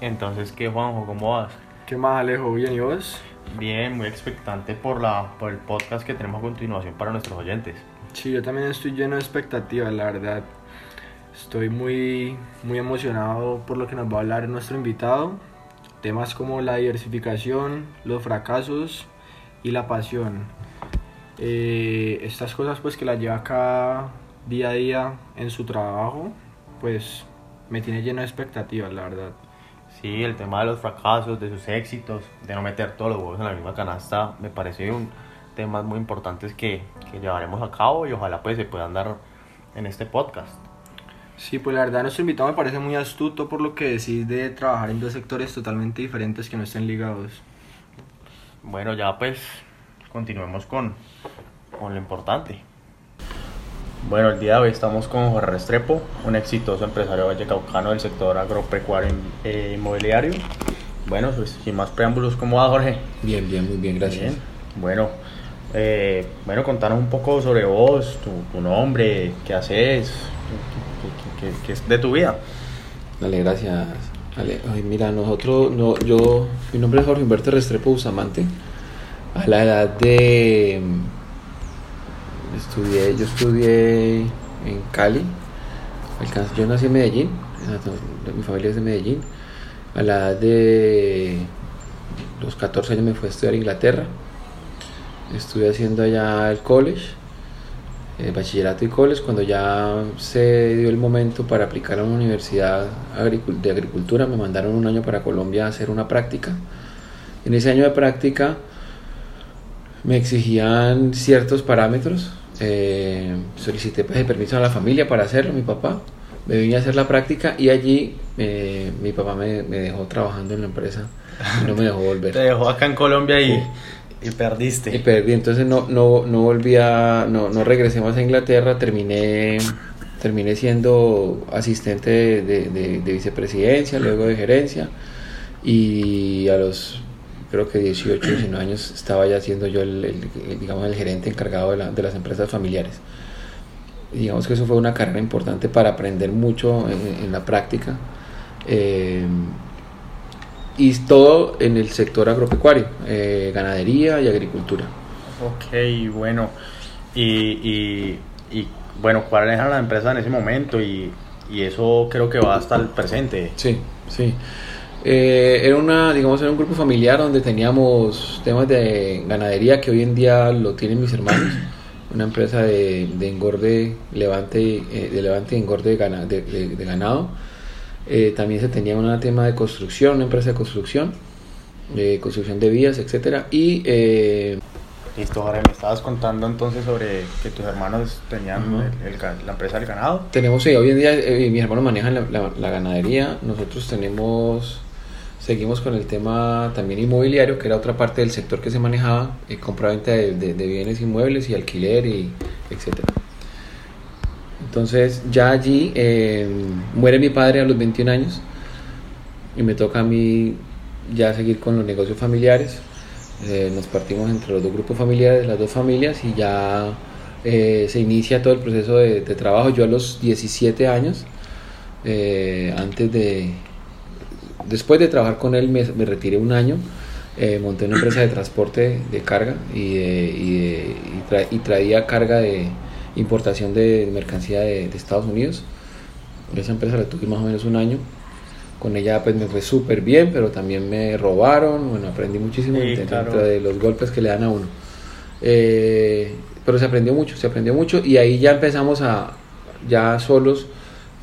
Entonces, ¿qué, Juanjo? ¿Cómo vas? ¿Qué más, Alejo? ¿Bien y vos? Bien, muy expectante por, la, por el podcast que tenemos a continuación para nuestros oyentes. Sí, yo también estoy lleno de expectativas, la verdad. Estoy muy, muy emocionado por lo que nos va a hablar nuestro invitado. Temas como la diversificación, los fracasos y la pasión. Eh, estas cosas pues que la lleva acá día a día en su trabajo, pues me tiene lleno de expectativas, la verdad. Sí, el tema de los fracasos, de sus éxitos, de no meter todos los huevos en la misma canasta, me parece un tema muy importante que, que llevaremos a cabo y ojalá pues se puedan dar en este podcast. Sí, pues la verdad nuestro invitado me parece muy astuto por lo que decís de trabajar en dos sectores totalmente diferentes que no estén ligados. Bueno, ya pues continuemos con, con lo importante. Bueno, el día de hoy estamos con Jorge Restrepo, un exitoso empresario vallecaucano del sector agropecuario e inmobiliario. Bueno, pues, sin más preámbulos, ¿cómo va Jorge? Bien, bien, muy bien, gracias. Bien. Bueno, eh, bueno, contanos un poco sobre vos, tu, tu nombre, qué haces, qué, qué, qué, es de tu vida. Dale, gracias. Dale. Ay, mira, nosotros, no, yo, mi nombre es Jorge Humberto Restrepo Bustamante. A la edad de estudié, yo estudié en Cali, yo nací en Medellín, mi familia es de Medellín, a la edad de los 14 años me fui a estudiar Inglaterra, estuve haciendo allá el college, el bachillerato y college, cuando ya se dio el momento para aplicar a una universidad de agricultura, me mandaron un año para Colombia a hacer una práctica. En ese año de práctica me exigían ciertos parámetros eh, solicité pues, el permiso a la familia para hacerlo, mi papá. Me vine a hacer la práctica y allí eh, mi papá me, me, dejó trabajando en la empresa y no me dejó volver. Te dejó acá en Colombia y, y perdiste. Y perdí, entonces no, no, no volví a, no, no regresé más a Inglaterra, terminé, terminé siendo asistente de, de, de vicepresidencia, luego de gerencia y a los creo que 18, 19 años estaba ya siendo yo el, digamos, el gerente encargado de, la, de, las empresas familiares. Digamos que eso fue una carrera importante para aprender mucho en, en la práctica. Eh, y todo en el sector agropecuario, eh, ganadería y agricultura. Ok, bueno. Y, y, y bueno, ¿cuál era la empresa en ese momento? Y, y eso creo que va hasta el presente. Sí, sí. Eh, era una, digamos, era un grupo familiar donde teníamos temas de ganadería que hoy en día lo tienen mis hermanos. Una empresa de, de engorde, levante, eh, de levante y engorde de, gana, de, ganado. Eh, también se tenía un tema de construcción, una empresa de construcción, de construcción de vías, etcétera. Y eh, Listo, Jorge, me estabas contando entonces sobre que tus hermanos tenían uh -huh. el, el, la empresa del ganado. Tenemos, sí, hoy en día eh, mis hermanos manejan la, la, la, ganadería, nosotros tenemos, seguimos con el tema también inmobiliario, que era otra parte del sector que se manejaba, eh, compra-venta de, de, bienes inmuebles y alquiler, y etcétera. Entonces ya allí eh, muere mi padre a los 21 años y me toca a mí ya seguir con los negocios familiares eh, nos partimos entre los dos grupos familiares, las dos familias, y ya eh, se inicia todo el proceso de, de, trabajo. Yo a los 17 años, antes de, después de trabajar con él, me, me retiré un año, eh, monté una empresa de transporte de carga y, de, y, de, y, tra, y traía carga de importación de mercancía de, de Estados Unidos. Esa empresa la tuve más o menos un año con ella pues me fue súper bien, pero también me robaron, bueno, aprendí muchísimo sí, dentro claro. de los golpes que le dan a uno. Eh, pero se aprendió mucho, se aprendió mucho y ahí ya empezamos a, ya solos,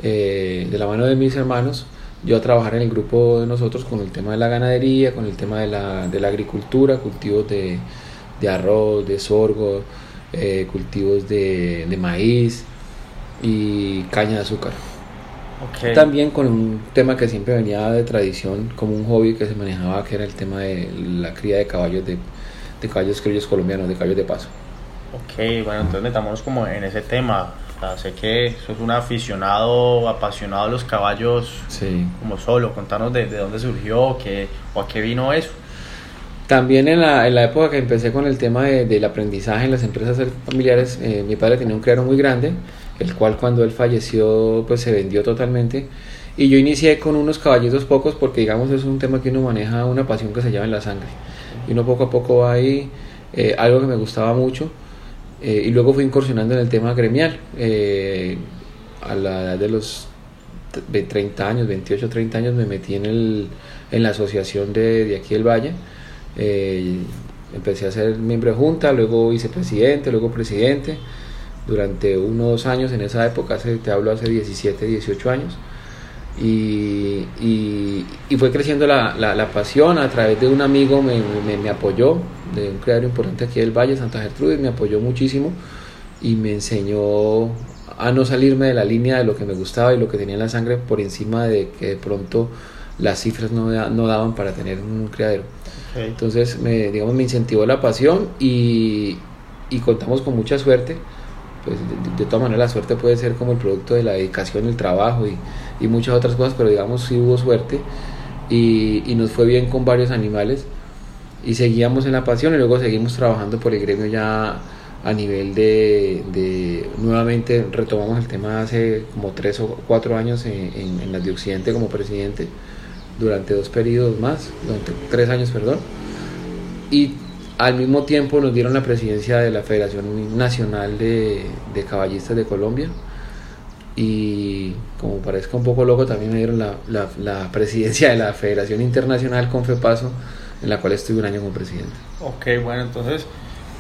eh, de la mano de mis hermanos, yo a trabajar en el grupo de nosotros con el tema de la ganadería, con el tema de la, de la agricultura, cultivos de, de arroz, de sorgo, eh, cultivos de, de maíz y caña de azúcar. Okay. También con un tema que siempre venía de tradición, como un hobby que se manejaba, que era el tema de la cría de caballos, de, de caballos criollos colombianos, de caballos de paso. Ok, bueno, entonces metámonos como en ese tema. O sea, sé que sos un aficionado, apasionado de los caballos, sí. como solo. Contanos de, de dónde surgió qué, o a qué vino eso. También en la, en la época que empecé con el tema de, del aprendizaje en las empresas familiares, eh, mi padre tenía un criadero muy grande, el cual cuando él falleció pues se vendió totalmente Y yo inicié con unos caballitos pocos porque digamos es un tema que uno maneja una pasión que se llama en la sangre. Y uno poco a poco va ahí, eh, algo que me gustaba mucho. Eh, y luego fui incursionando en el tema gremial. Eh, a la edad de los 30 años, 28, 30 años me metí en, el, en la asociación de, de aquí del Valle. empecé a ser miembro de junta, luego vicepresidente, luego presidente durante unos años en esa época, hace, te hablo hace 17, 18 años. Y, y, y fue creciendo la, la, la, pasión a través de un amigo me, me, me, apoyó, de un creador importante aquí del Valle, Santa Gertrudis, me apoyó muchísimo y me enseñó a no salirme de la línea de lo que me gustaba y lo que tenía en la sangre por encima de que de pronto las cifras no, no daban para tener un criadero. Okay. Entonces, me, digamos, me incentivó la pasión y, y contamos con mucha suerte pues de, todas maneras la suerte puede ser como el producto de la dedicación, el trabajo y, muchas otras cosas, pero digamos sí hubo suerte y, nos fue bien con varios animales y seguíamos en la pasión y luego seguimos trabajando por el gremio ya a nivel de, nuevamente retomamos el tema hace como tres o cuatro años en, en, las de Occidente como presidente durante dos periodos más, durante tres años, perdón, y al mismo tiempo nos dieron la presidencia de la Federación Nacional de, de, Caballistas de Colombia y como parezca un poco loco también me dieron la, la, la presidencia de la Federación Internacional Confepaso en la cual estuve un año como presidente. Ok, bueno, entonces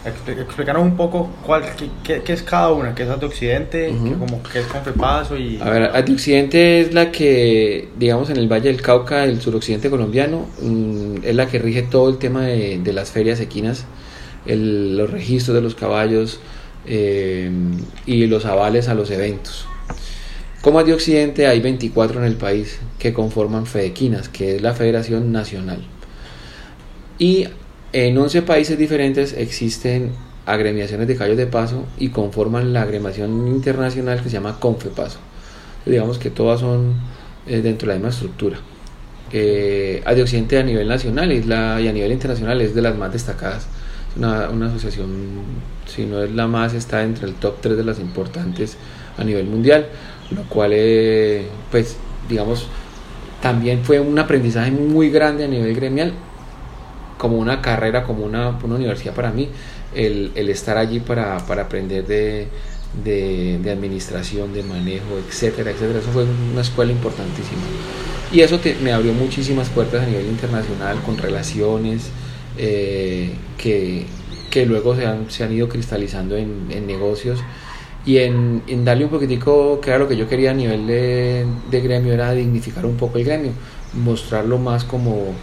explícanos un poco cuál, qué, qué, qué, es cada una, qué es Antioxidente, uh -huh. como, qué es Confepaso y... A ver, Antioxidente es la que, digamos, en el Valle del Cauca, el suroccidente colombiano, mmm, es la que rige todo el tema de, de las ferias equinas, el, los registros de los caballos eh, y los avales a los eventos. Como Antioxidente hay 24 en el país que conforman FEDEQUINAS, que es la Federación Nacional. Y en 11 países diferentes existen agremiaciones de caballos de paso y conforman la agremiación internacional que se llama Confepaso. Digamos que todas son eh, dentro de la misma estructura. Eh, de Occidente a nivel nacional y, la, y a nivel internacional es de las más destacadas. Una, una asociación, si no es la más, está entre el top 3 de las importantes a nivel mundial, lo cual, eh, pues, digamos, también fue un aprendizaje muy grande a nivel gremial como una carrera, como una, una universidad para mí, el, el estar allí para, para aprender de, de, de, administración, de manejo, etcétera, etcétera. Eso fue una escuela importantísima. Y eso te, me abrió muchísimas puertas a nivel internacional, con relaciones eh, que, que luego se han, se han ido cristalizando en, en negocios y en, en, darle un poquitico, que era lo que yo quería a nivel de, de gremio, era dignificar un poco el gremio, mostrarlo más como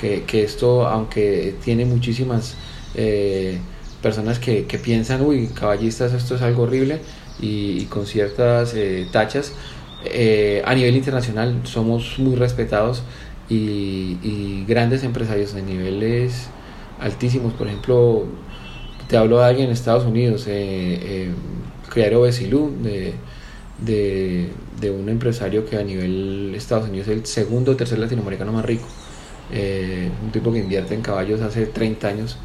que, esto, aunque tiene muchísimas eh, personas que, que, piensan, uy, caballistas, esto es algo horrible, y, con ciertas eh, tachas, eh, a nivel internacional somos muy respetados y, y, grandes empresarios de niveles altísimos. Por ejemplo, te hablo de alguien en Estados Unidos, eh, Criadero Besilú, de, de, de, un empresario que a nivel Estados Unidos es el segundo o tercer latinoamericano más rico eh, un tipo que invierte en caballos hace 30 años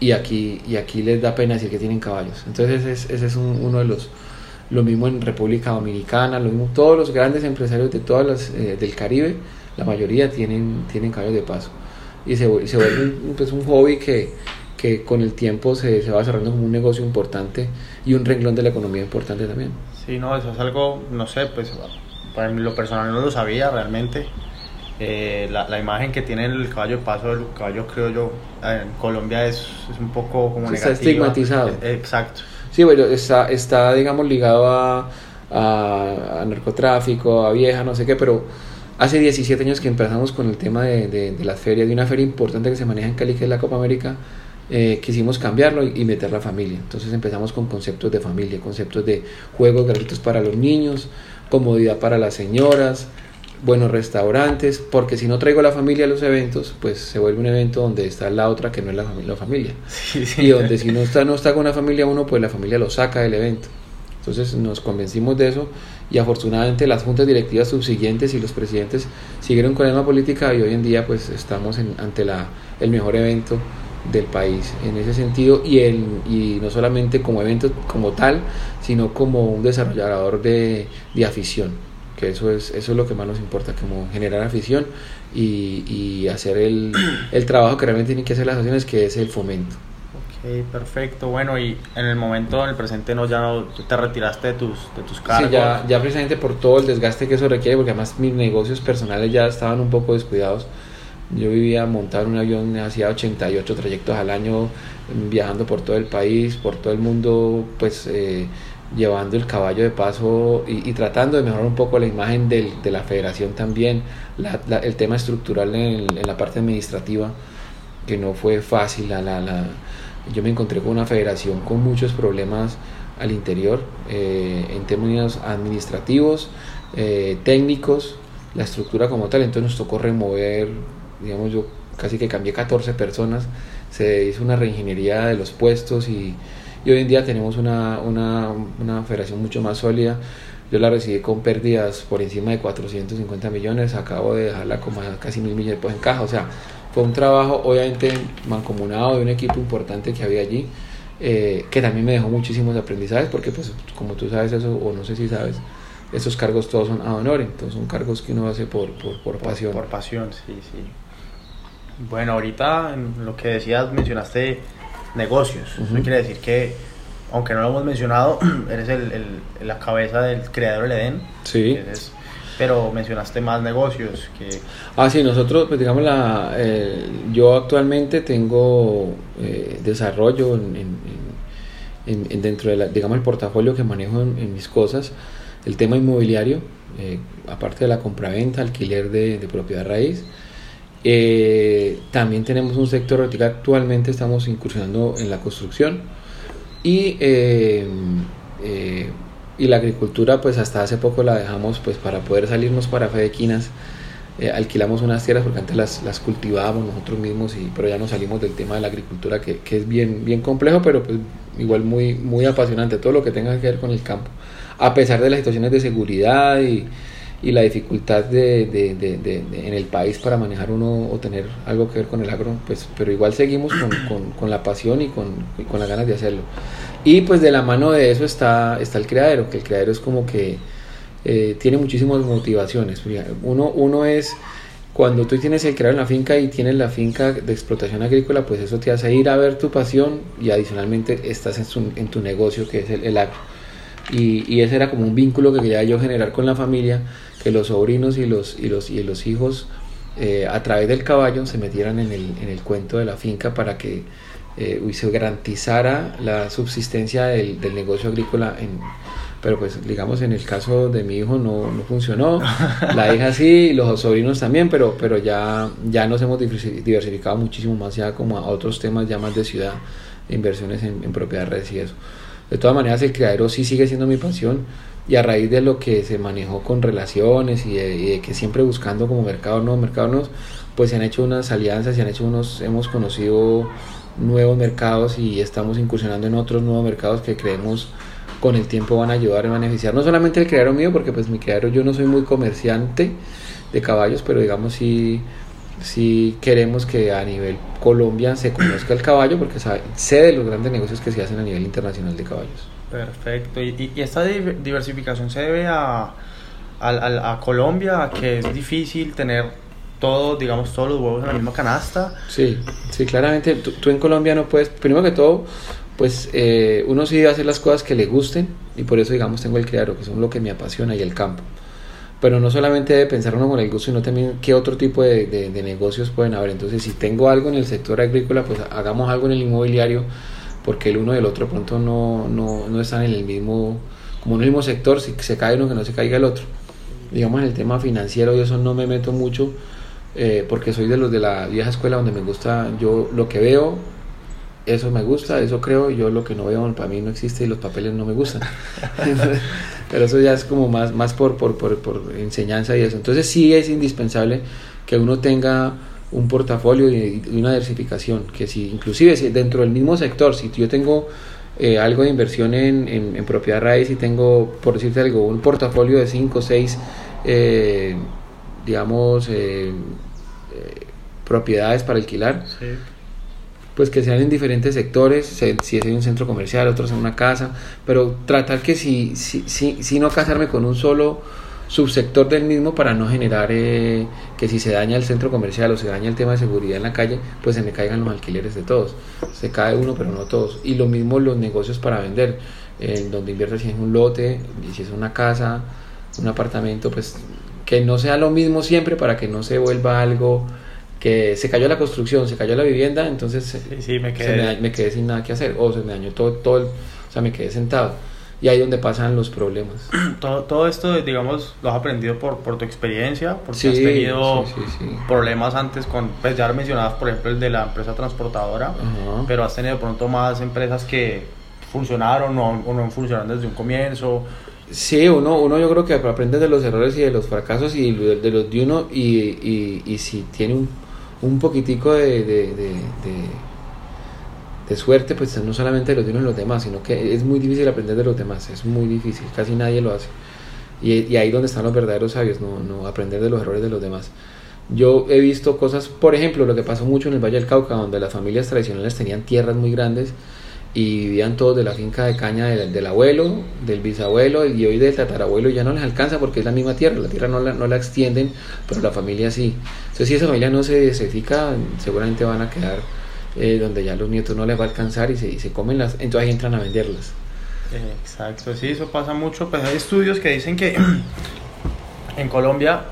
y aquí, y aquí les da pena decir que tienen caballos. Entonces ese es, ese es un, uno de los, lo mismo en República Dominicana, lo mismo, todos los grandes empresarios de todas las, eh, del Caribe, la mayoría tienen, tienen caballos de paso. Y se, se vuelve un, pues un hobby que, que con el tiempo se, se va cerrando como un negocio importante y un renglón de la economía importante también. Sí, no, eso es algo, no sé, pues para lo personal no lo sabía realmente. Eh, la, la, imagen que tiene el caballo de paso del caballo creo yo en Colombia es, es un poco como está estigmatizado. Eh, exacto. Sí bueno está, está digamos ligado a, a, a, narcotráfico a vieja no sé qué pero hace 17 años que empezamos con el tema de, de, de las ferias de una feria importante que se maneja en Cali que es la Copa América eh, quisimos cambiarlo y, y, meter la familia. Entonces empezamos con conceptos de familia conceptos de juegos gratuitos para los niños comodidad para las señoras buenos restaurantes, porque si no traigo la familia a los eventos, pues se vuelve un evento donde está la otra que no es la, familia. La familia. Sí, sí. Y donde si no está, no está con la familia uno, pues la familia lo saca del evento. Entonces nos convencimos de eso y afortunadamente las juntas directivas subsiguientes y los presidentes siguieron con la misma política y hoy en día pues estamos en, ante la, el mejor evento del país en ese sentido y, el, y no solamente como evento como tal, sino como un desarrollador de, de afición que eso es, eso es lo que más nos importa, como generar afición y, y hacer el, el trabajo que realmente tienen que hacer las asociaciones, que es el fomento. Ok, perfecto. Bueno, y en el momento, en el presente, no ya no, te retiraste de tus, de tus cargos. Sí, ya, ya precisamente por todo el desgaste que eso requiere, porque además mis negocios personales ya estaban un poco descuidados. Yo vivía montar un avión, hacía 88 trayectos al año, viajando por todo el país, por todo el mundo, pues eh, llevando el caballo de paso y, y, tratando de mejorar un poco la imagen del, de la federación también, la, la, el tema estructural en, en, la parte administrativa, que no fue fácil. La, la, yo me encontré con una federación con muchos problemas al interior, eh, en términos administrativos, eh, técnicos, la estructura como tal, entonces nos tocó remover, digamos, yo casi que cambié 14 personas, se hizo una reingeniería de los puestos y, y hoy en día tenemos una, una, una, federación mucho más sólida. Yo la recibí con pérdidas por encima de 450 millones, acabo de dejarla como a casi mil millones pues en caja, o sea, fue un trabajo obviamente mancomunado de un equipo importante que había allí, eh, que también me dejó muchísimos aprendizajes, porque pues como tú sabes eso, o no sé si sabes, esos cargos todos son a honor, entonces son cargos que uno hace por, por, por pasión. Por, por pasión, sí, sí. Bueno, ahorita en lo que decías mencionaste negocios. Uh -huh. Eso quiere decir que, aunque no lo hemos mencionado, eres el, el, la cabeza del creador del Edén. Sí. Eres, pero mencionaste más negocios que... Ah, sí, nosotros, pues digamos, la, eh, yo actualmente tengo eh, desarrollo en, en, en, dentro de la, digamos, el portafolio que manejo en, mis cosas, el tema inmobiliario, eh, aparte de la compraventa, alquiler de, de propiedad raíz, eh, también tenemos un sector vertical, actualmente estamos incursionando en la construcción y, eh, eh, y la agricultura pues hasta hace poco la dejamos pues para poder salirnos para Fedequinas, alquilamos unas tierras porque antes las, las cultivábamos nosotros mismos, y, pero ya nos salimos del tema de la agricultura que, que es bien, bien complejo pero pues igual muy, muy apasionante, todo lo que tenga que ver con el campo, a pesar de las situaciones de seguridad y y la dificultad de, de, de, en el país para manejar uno o tener algo que ver con el agro, pues, pero igual seguimos con, con, con la pasión y con, y con las ganas de hacerlo. Y pues de la mano de eso está, está el criadero, que el criadero es como que eh, tiene muchísimas motivaciones. Uno, uno es cuando tú tienes el criadero en la finca y tienes la finca de explotación agrícola, pues eso te hace ir a ver tu pasión y adicionalmente estás en, su, en tu negocio que es el, el agro. Y, y, ese era como un vínculo que quería yo generar con la familia que los sobrinos y los, y los, y los hijos eh, a través del caballo se metieran en el, en el cuento de la finca para que eh, se garantizara la subsistencia del, del, negocio agrícola en, pero pues digamos en el caso de mi hijo no, no funcionó la hija sí los sobrinos también pero pero ya ya nos hemos diversificado muchísimo más ya como a otros temas ya más de ciudad inversiones en, en propiedades y eso de todas maneras el criadero sí sigue siendo mi pasión y a raíz de lo que se manejó con relaciones y de, que siempre buscando como mercados nuevos, mercados nuevos, pues se han hecho unas alianzas, se han hecho unos, hemos conocido nuevos mercados y estamos incursionando en otros nuevos mercados que creemos con el tiempo van a ayudar a beneficiar no solamente el criadero mío, porque pues mi criadero yo no soy muy comerciante de caballos, pero digamos sí, sí queremos que a nivel Colombia se conozca el caballo, porque sabe, sé de los grandes negocios que se hacen a nivel internacional de caballos. Perfecto. ¿Y, y esta diversificación se debe a, a, a, Colombia, a que es difícil tener todo, digamos, todos los huevos en la misma canasta? Sí, sí, claramente. Tú, tú en Colombia no puedes, primero que todo, pues eh, uno sí hacer las cosas que le gusten y por eso, digamos, tengo el criadero, que son lo que me apasiona y el campo. Pero no solamente debe pensar uno con el gusto, sino también qué otro tipo de, de, negocios pueden haber. Entonces, si tengo algo en el sector agrícola, pues hagamos algo en el inmobiliario porque el uno y el otro pronto no, no, no están en el mismo, como en el mismo sector, si se cae uno que no se caiga el otro. Digamos en el tema financiero y eso no me meto mucho eh, porque soy de los de la vieja escuela donde me gusta, yo lo que veo, eso me gusta, eso creo, yo lo que no veo para mí no existe y los papeles no me gustan. Pero eso ya es como más, más por, por, por, por enseñanza y eso. Entonces sí es indispensable que uno tenga un portafolio y una diversificación, que si inclusive si dentro del mismo sector, si yo tengo eh, algo de inversión en, en, en, propiedad raíz y tengo, por decirte algo, un portafolio de 5 o 6, eh, digamos, eh, propiedades para alquilar, sí. Pues que sean en diferentes sectores, si es en un centro comercial, otros en una casa, pero tratar que si, si, si, si no casarme con un solo subsector del mismo para no generar eh, que si se daña el centro comercial o se daña el tema de seguridad en la calle, pues se me caigan los alquileres de todos. Se cae uno, pero no todos. Y lo mismo los negocios para vender, en donde inviertes si es un lote, si es una casa, un apartamento, pues que no sea lo mismo siempre para que no se vuelva algo que se cayó la construcción, se cayó la vivienda, entonces me, quedé. me, quedé sin nada que hacer, o se me dañó todo, todo el, o sea, me quedé sentado. Y ahí es donde pasan los problemas. Todo, todo esto, digamos, lo has aprendido por, por tu experiencia, porque has tenido problemas antes con, pues ya mencionabas, por ejemplo, el de la empresa transportadora, pero has tenido de pronto más empresas que funcionaron o, o no funcionaron desde un comienzo. Sí, uno, uno yo creo que aprende de los errores y de los fracasos y de, los de uno y, y, y si tiene un, un poquitico de, de, de, suerte, pues no solamente de los de uno y los demás, sino que es muy difícil aprender de los demás, es muy difícil, casi nadie lo hace. Y, y ahí donde están los verdaderos sabios, no, no aprender de los errores de los demás. Yo he visto cosas, por ejemplo, lo que pasó mucho en el Valle del Cauca, donde las familias tradicionales tenían tierras muy grandes y vivían todos de la finca de caña del, abuelo, del bisabuelo y hoy del tatarabuelo ya no les alcanza porque es la misma tierra, la tierra no la, no la extienden, pero la familia sí. Entonces si esa familia no se desertifica, seguramente van a quedar eh, donde ya los nietos no les va a alcanzar y se, y se comen las, entonces ahí entran a venderlas. Exacto, sí, eso pasa mucho, pues hay estudios que dicen que en Colombia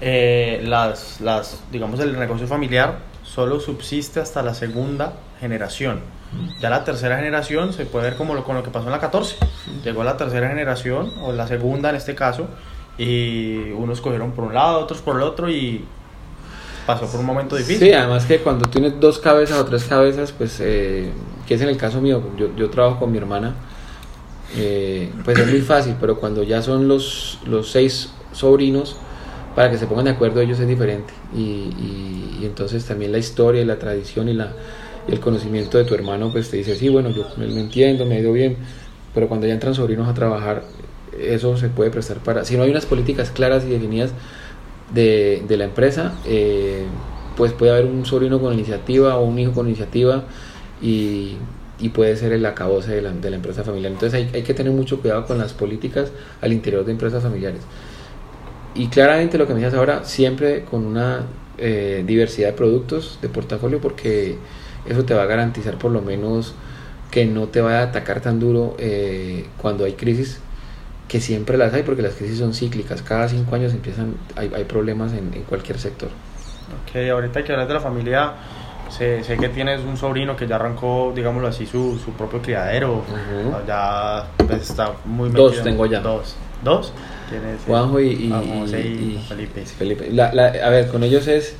eh, las, las, digamos, el negocio familiar solo subsiste hasta la segunda generación ya la tercera generación se puede ver como con lo que pasó en la 14. Llegó la tercera generación, o la segunda en este caso, y unos cogieron por un lado, otros por el otro, y pasó por un momento difícil. Sí, además que cuando tienes dos cabezas o tres cabezas, pues, eh, que es en el caso mío, yo, yo trabajo con mi hermana, eh, pues es muy fácil, pero cuando ya son los, los seis sobrinos, para que se pongan de acuerdo ellos es diferente. y entonces también la historia y la tradición y la y el conocimiento de tu hermano pues te dice, sí, bueno, yo me entiendo, me ha ido bien, pero cuando ya entran sobrinos a trabajar, eso se puede prestar para, si no hay unas políticas claras y definidas de, de la empresa, eh, pues puede haber un sobrino con iniciativa o un hijo con iniciativa y, y puede ser el acabose de la, de la empresa familiar. Entonces hay, hay, que tener mucho cuidado con las políticas al interior de empresas familiares. Y claramente lo que me dices ahora, siempre con una eh, diversidad de productos de portafolio porque eso te va a garantizar por lo menos que no te vaya a atacar tan duro eh, cuando hay crisis, que siempre las hay porque las crisis son cíclicas, cada cinco años empiezan, hay, hay problemas en, en, cualquier sector. Ok, ahorita que hablas de la familia, sé, sé, que tienes un sobrino que ya arrancó, digámoslo así, su, su propio criadero, ya pues, está muy Dos tengo ya. Dos. ¿Dos? ¿Tienes, Juanjo y, y, y, Felipe. Felipe. La, la, a ver, con ellos es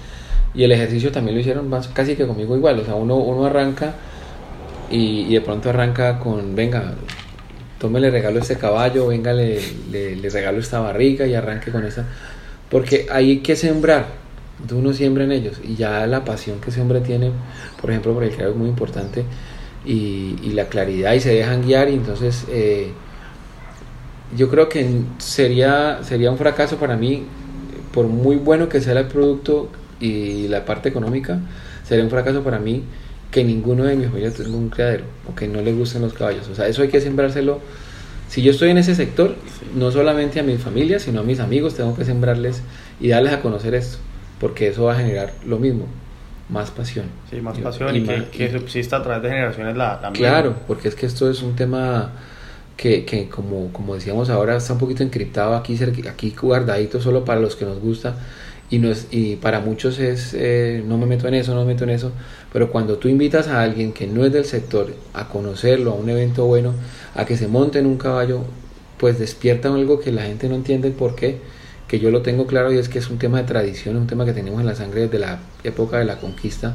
y el ejercicio también lo hicieron más, casi que conmigo igual. O sea, uno, uno arranca y, y de pronto arranca con, venga, tome le regalo este caballo, venga, le, le, regalo esta barriga y arranque con esa. Porque hay que sembrar. Entonces uno siembra en ellos. Y ya la pasión que ese hombre tiene, por ejemplo, por el creador es muy importante. Y, y, la claridad y se dejan guiar. Y entonces eh, yo creo que sería, sería un fracaso para mí, por muy bueno que sea el producto y la parte económica, sería un fracaso para mí que ninguno de mis familia tenga un criadero o que no le gusten los caballos. O sea, eso hay que sembrárselo. Si yo estoy en ese sector, no solamente a mi familia, sino a mis amigos, tengo que sembrarles y darles a conocer esto, porque eso va a generar lo mismo, más pasión. Sí, más pasión y, que, subsista a través de generaciones la, la Claro, porque es que esto es un tema que, que como, como decíamos ahora, está un poquito encriptado aquí, aquí guardadito solo para los que nos gusta. Y, no es, y para muchos es, eh, no me meto en eso, no me meto en eso, pero cuando tú invitas a alguien que no es del sector a conocerlo, a un evento bueno, a que se monte en un caballo, pues despierta algo que la gente no entiende el por qué, que yo lo tengo claro y es que es un tema de tradición, un tema que tenemos en la sangre desde la época de la conquista,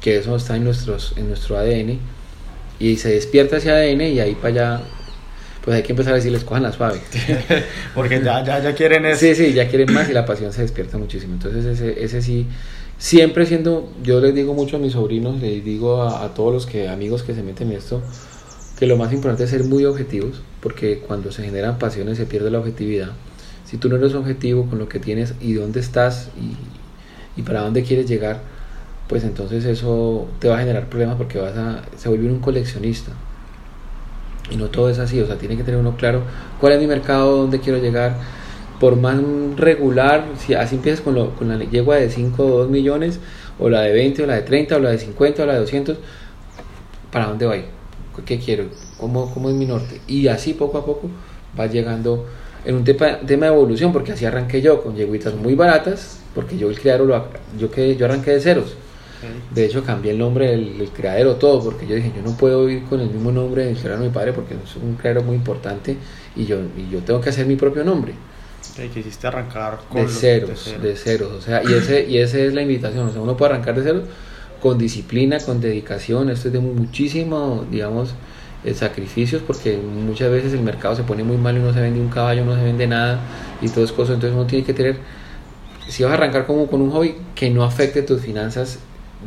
que eso está en, nuestros, en nuestro ADN, y se despierta ese ADN y ahí para allá pues hay que empezar a decirles cojan la suave. Porque ya, ya, ya quieren eso. Sí, sí, ya quieren más y la pasión se despierta muchísimo. Entonces ese, ese sí, siempre siendo, yo les digo mucho a mis sobrinos, les digo a, a todos los que, amigos que se meten en esto, que lo más importante es ser muy objetivos, porque cuando se generan pasiones se pierde la objetividad. Si tú no eres objetivo con lo que tienes y dónde estás y, y para dónde quieres llegar, pues entonces eso te va a generar problemas porque vas a, se vuelve un coleccionista. Y no todo es así, o sea, tiene que tener uno claro cuál es mi mercado, dónde quiero llegar, por más regular, si así empiezas con, lo, con la yegua de 5 o 2 millones, o la de 20, o la de 30, o la de 50, o la de 200, ¿para dónde voy? ¿Qué quiero? ¿Cómo, cómo es mi norte? Y así poco a poco va llegando en un tema, de evolución, porque así arranqué yo, con yeguitas muy baratas, porque yo el criadero, yo, que, yo arranqué de ceros. De hecho, cambié el nombre del, criadero todo, porque yo dije, yo no puedo ir con el mismo nombre del criadero de mi padre, porque es un criadero muy importante y yo, y yo tengo que hacer mi propio nombre. Y quisiste arrancar con de ceros, de ceros, o sea, y ese y esa es la invitación, o sea, uno puede arrancar de ceros con disciplina, con dedicación, esto es de muchísimo, digamos, eh, sacrificios, porque muchas veces el mercado se pone muy mal y no se vende un caballo, no se vende nada y todo es cosas, entonces uno tiene que tener, si vas a arrancar como con un hobby, que no afecte tus finanzas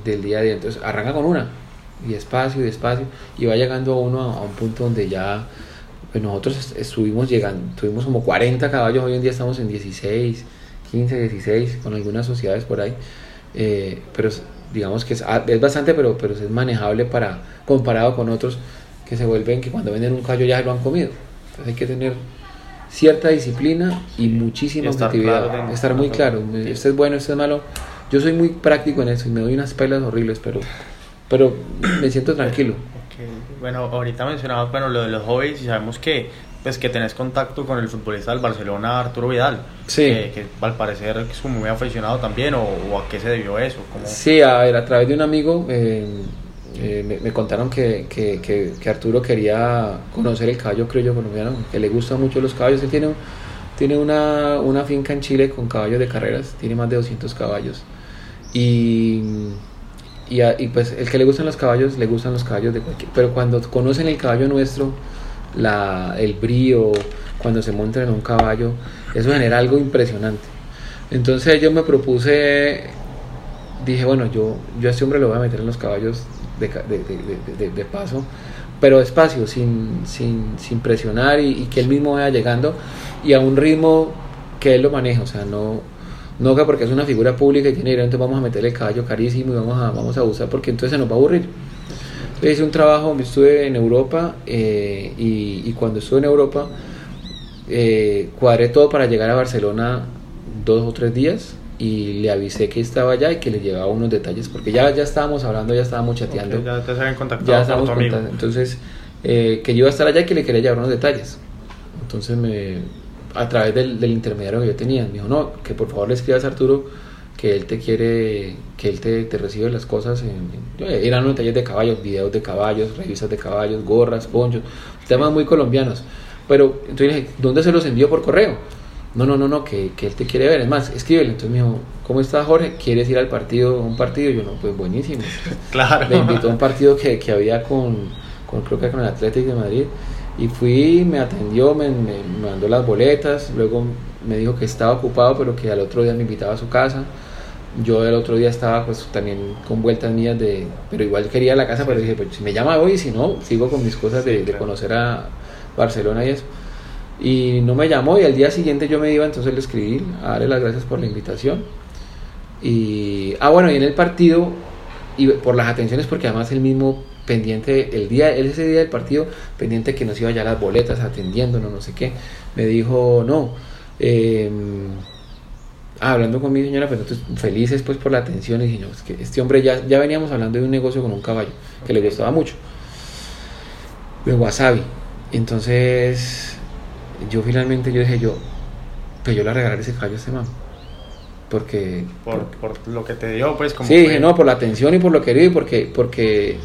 del día a día, entonces arranca con una, y despacio, y despacio, y va llegando uno a un punto donde ya pues nosotros estuvimos llegando, tuvimos como 40 caballos, hoy en día estamos en 16, 15, 16, con algunas sociedades por ahí, eh, pero digamos que es, ah, es, bastante, pero, pero es manejable para comparado con otros que se vuelven que cuando venden un caballo ya lo han comido. Entonces hay que tener cierta disciplina y muchísima estar estar muy claro, este es bueno, este es malo. Yo soy muy práctico en eso y me doy unas pelas horribles, pero, pero me siento tranquilo. Bueno, ahorita mencionabas bueno, lo de los hobbies y sabemos que pues que tenés contacto con el futbolista del Barcelona, Arturo Vidal. Sí. Que, al parecer es como muy aficionado también, o, a qué se debió eso. Sí, a, a través de un amigo eh, eh, me, contaron que, que, que, Arturo quería conocer el caballo criollo colombiano, que le gustan mucho los caballos. Él tiene, tiene una, una finca en Chile con caballos de carreras, tiene más de 200 caballos. Y y, pues el que le gustan los caballos, le gustan los caballos de cualquier... Pero cuando conocen el caballo nuestro, la, el brío, cuando se montan en un caballo, eso genera algo impresionante. Entonces yo me propuse, dije, bueno, yo, yo a este hombre lo voy a meter en los caballos de, de, de, paso, pero despacio, sin, sin, sin presionar y, que él mismo vaya llegando y a un ritmo que él lo maneja, o sea, no, no que porque es una figura pública y tiene dinero, entonces vamos a meterle el caballo carísimo y vamos a, vamos a usar porque entonces se nos va a aburrir. Entonces hice un trabajo, estuve en Europa eh, y, cuando estuve en Europa eh, cuadré todo para llegar a Barcelona dos o tres días y le avisé que estaba allá y que le llevaba unos detalles porque ya, ya estábamos hablando, ya estábamos chateando. ya te habían contactado. Ya estábamos Entonces, eh, que yo iba a estar allá y que le quería llevar unos detalles. Entonces me, a través del, intermediario que yo tenía. Me dijo, no, que por favor le escribas a Arturo que él te quiere, que él te, te recibe las cosas. En, eran detalles de caballos, videos de caballos, revistas de caballos, gorras, ponchos, temas muy colombianos. Pero entonces dije, ¿dónde se los envió por correo? No, no, no, no, que, que él te quiere ver. Es más, escríbele. Entonces me dijo, ¿cómo está Jorge? ¿Quieres ir al partido, un partido? Y yo, no, pues buenísimo. Claro. Le invitó a un partido que, que había con, con, creo que con el Atlético de Madrid. Y fui, me atendió, me, mandó las boletas, luego me dijo que estaba ocupado, pero que al otro día me invitaba a su casa. Yo el otro día estaba pues también con vueltas mías de, pero igual quería la casa, pero dije, pues si me llama hoy, si no, sigo con mis cosas de, conocer a Barcelona y eso. Y no me llamó y al día siguiente yo me iba, entonces le escribí a darle las gracias por la invitación. Y, ah, bueno, y en el partido, y por las atenciones, porque además el mismo pendiente el día, ese día del partido, pendiente que nos iba ya las boletas atendiéndonos, no sé qué, me dijo, no, em, ah, hablando con mi señora, pues entonces felices pues por la atención, y dije, no, es que este hombre ya, ya veníamos hablando de un negocio con un caballo, que le gustaba mucho, de wasabi, entonces yo finalmente yo dije, yo, pues yo le regalaré ese caballo a este man porque por, por, lo que te dio pues como sí dije no por la atención y por lo querido y porque porque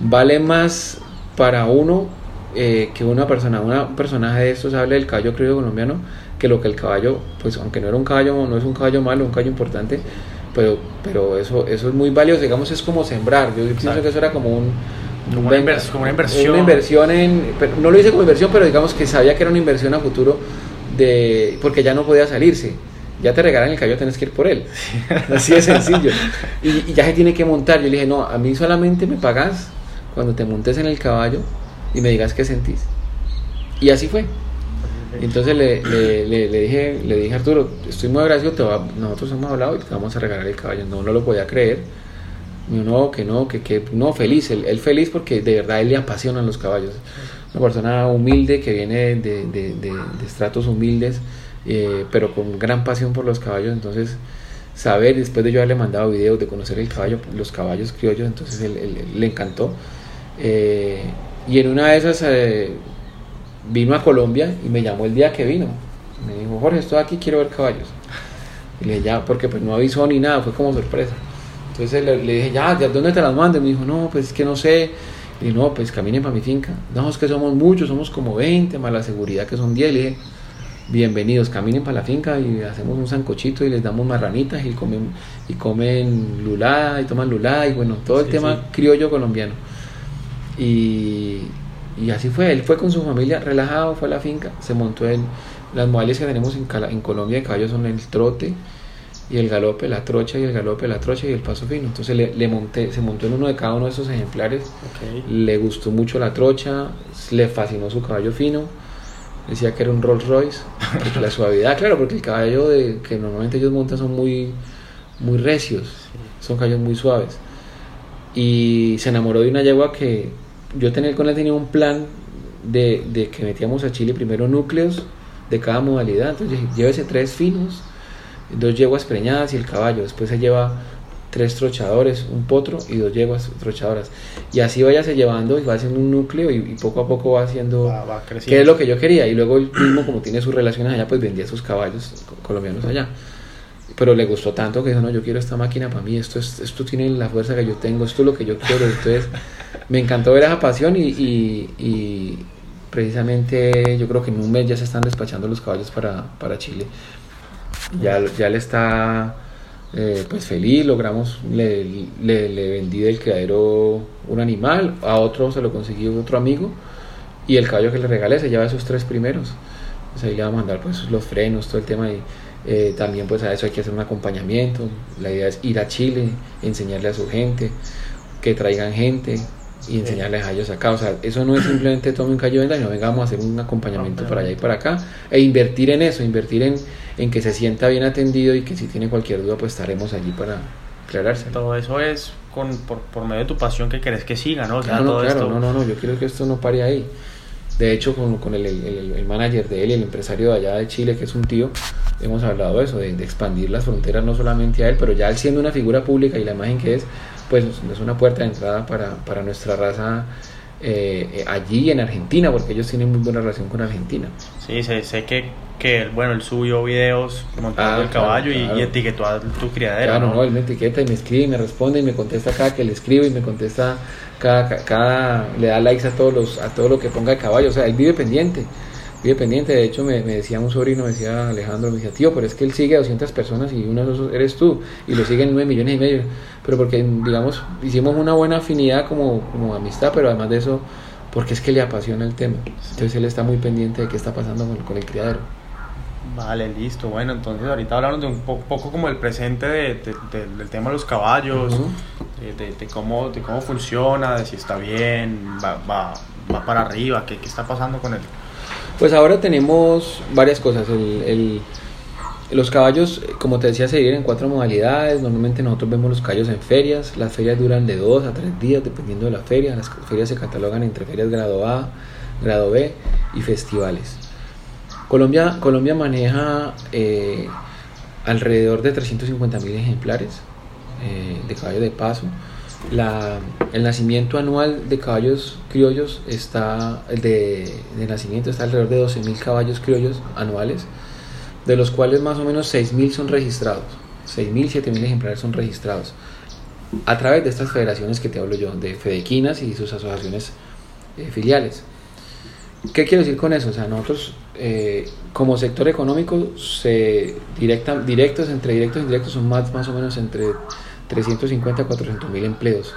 vale más para uno eh, que una persona, una personaje de estos hable del caballo criollo colombiano que lo que el caballo, pues aunque no era un caballo, no es un caballo malo, un caballo importante, pero, pero eso, eso es muy valioso, digamos, es como sembrar. Yo pienso que eso era como un, como, una, inversión. Una inversión en, no lo hice como inversión, pero digamos que sabía que era una inversión a futuro de, porque ya no podía salirse. Ya te regalan el caballo, tienes que ir por él. Así de sencillo. Y, y, ya se tiene que montar. Yo le dije, no, a mí solamente me pagas cuando te montes en el caballo y me digas qué sentís. Y así fue. entonces le, le, dije, le dije a Arturo, estoy muy agradecido, nosotros hemos hablado y te vamos a regalar el caballo. No, no lo podía creer. No, que no, que, que no, feliz. Él, feliz porque de verdad él le apasionan los caballos. Una persona humilde que viene de, de, de, estratos humildes eh, pero con gran pasión por los caballos, entonces saber, después de yo haberle mandado videos de conocer el caballo, los caballos criollos, entonces él, le encantó. Eh, y en una de esas eh, vino a Colombia y me llamó el día que vino. Me dijo, Jorge, estoy aquí, quiero ver caballos. Y le dije, ya, porque pues no avisó ni nada, fue como sorpresa. Entonces le, dije, ya, ¿de dónde te las mando? Y me dijo, no, pues es que no sé. Y dije, no, pues caminen para mi finca. No, es que somos muchos, somos como 20, más la seguridad que son 10. Le dije, bienvenidos, caminen para la finca y hacemos un sancochito y les damos marranitas y comen, y comen lulada y toman lulada y bueno, todo el tema criollo colombiano. Y, y, así fue, él fue con su familia relajado, fue a la finca, se montó en las modalidades que tenemos en, en Colombia de caballos son el trote y el galope, la trocha y el galope, la trocha y el paso fino. Entonces le, le monté, se montó en uno de cada uno de esos ejemplares, le gustó mucho la trocha, le fascinó su caballo fino decía que era un Rolls Royce, la suavidad, claro, porque el caballo de, que normalmente ellos montan son muy, muy recios, son caballos muy suaves. Y se enamoró de una yegua que yo tenía, con él tenía un plan de, de, que metíamos a Chile primero núcleos de cada modalidad, entonces llévese tres finos, dos yeguas preñadas y el caballo, después se lleva tres trochadores, un potro y dos yeguas trochadoras. Y así váyase llevando y va haciendo un núcleo y, poco a poco va haciendo va, qué es lo que yo quería. Y luego él mismo, como tiene sus relaciones allá, pues vendía sus caballos colombianos allá. Pero le gustó tanto que dijo, no, yo quiero esta máquina para mí, esto, es, esto tiene la fuerza que yo tengo, esto es lo que yo quiero. Entonces me encantó ver esa pasión y, y, y precisamente yo creo que en un mes ya se están despachando los caballos para, para Chile. Ya, ya le está eh, pues feliz, logramos, le, le, vendí del criadero un animal, a otro se lo consiguió otro amigo y el caballo que le regalé se lleva esos tres primeros. Entonces ahí le vamos a mandar pues los frenos, todo el tema y eh, también pues a eso hay que hacer un acompañamiento. La idea es ir a Chile, enseñarle a su gente, que traigan gente, y enseñarles a ellos acá. O sea, eso no es simplemente tome un callo venda, no vengamos a hacer un acompañamiento para allá y para acá. E invertir en eso, invertir en, en que se sienta bien atendido y que si tiene cualquier duda, pues estaremos allí para aclararse. Todo eso es con, por, por medio de tu pasión que querés que siga, ¿no? claro, no, claro, no, no, no, yo quiero que esto no pare ahí. De hecho, con, con el, el, el, manager de él y el empresario de allá de Chile, que es un tío, hemos hablado de eso, de, de expandir las fronteras no solamente a él, pero ya él siendo una figura pública y la imagen que es, pues es una puerta de entrada para, para nuestra raza eh, allí en Argentina, porque ellos tienen muy buena relación con Argentina. Sí, sé, sé que, que bueno, él subió videos montando ah, el caballo Y, etiquetó a tu criadero. Claro, ¿no? él me etiqueta y me escribe y me responde y me contesta cada que le escribo y me contesta cada, cada, le da likes a todos los, a todo lo que ponga el caballo, o sea, él vive pendiente vive pendiente. De hecho, me, me, decía un sobrino, me decía Alejandro, me decía, tío, pero es que él sigue a 200 personas y uno de esos eres tú, y lo siguen 9 millones y medio. Pero porque, digamos, hicimos una buena afinidad como, como amistad, pero además de eso, porque es que le apasiona el tema. Entonces él está muy pendiente de qué está pasando con, con el criadero. Vale, listo. Bueno, entonces ahorita hablamos de un poco como el presente de, del tema de los caballos, de, cómo, de cómo funciona, de si está bien, va, va, va para arriba, qué, qué está pasando con él. Pues ahora tenemos varias cosas. El, los caballos, como te decía, se dividen en cuatro modalidades. Normalmente nosotros vemos los caballos en ferias. Las ferias duran de dos a tres días, dependiendo de la feria. Las ferias se catalogan entre ferias grado A, grado B y festivales. Colombia, Colombia maneja eh, alrededor de 350 mil ejemplares eh, de caballos de paso la, el nacimiento anual de caballos criollos está, el de, nacimiento está alrededor de 12.000 caballos criollos anuales, de los cuales más o menos 6.000 son registrados, 6.000, 7.000 ejemplares son registrados a través de estas federaciones que te hablo yo, de Fedequinas y sus asociaciones eh, filiales. ¿Qué quiero decir con eso? O sea, nosotros eh, como sector económico, se directa, directos, entre directos y indirectos son más, más o menos entre 350 a 400 mil empleos,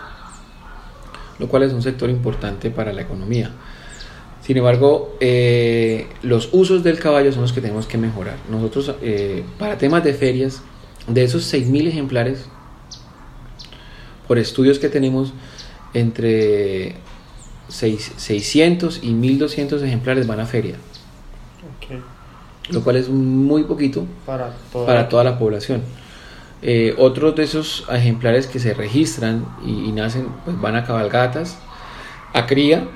lo cual es un sector importante para la economía. Sin embargo, eh, los usos del caballo son los que tenemos que mejorar. Nosotros, eh, para temas de ferias, de esos 6.000 ejemplares, por estudios que tenemos, entre 600 y 1.200 ejemplares van a feria. Lo cual es muy poquito para para toda la población. Eh, otros de esos ejemplares que se registran y, nacen, pues van a cabalgatas, a cría,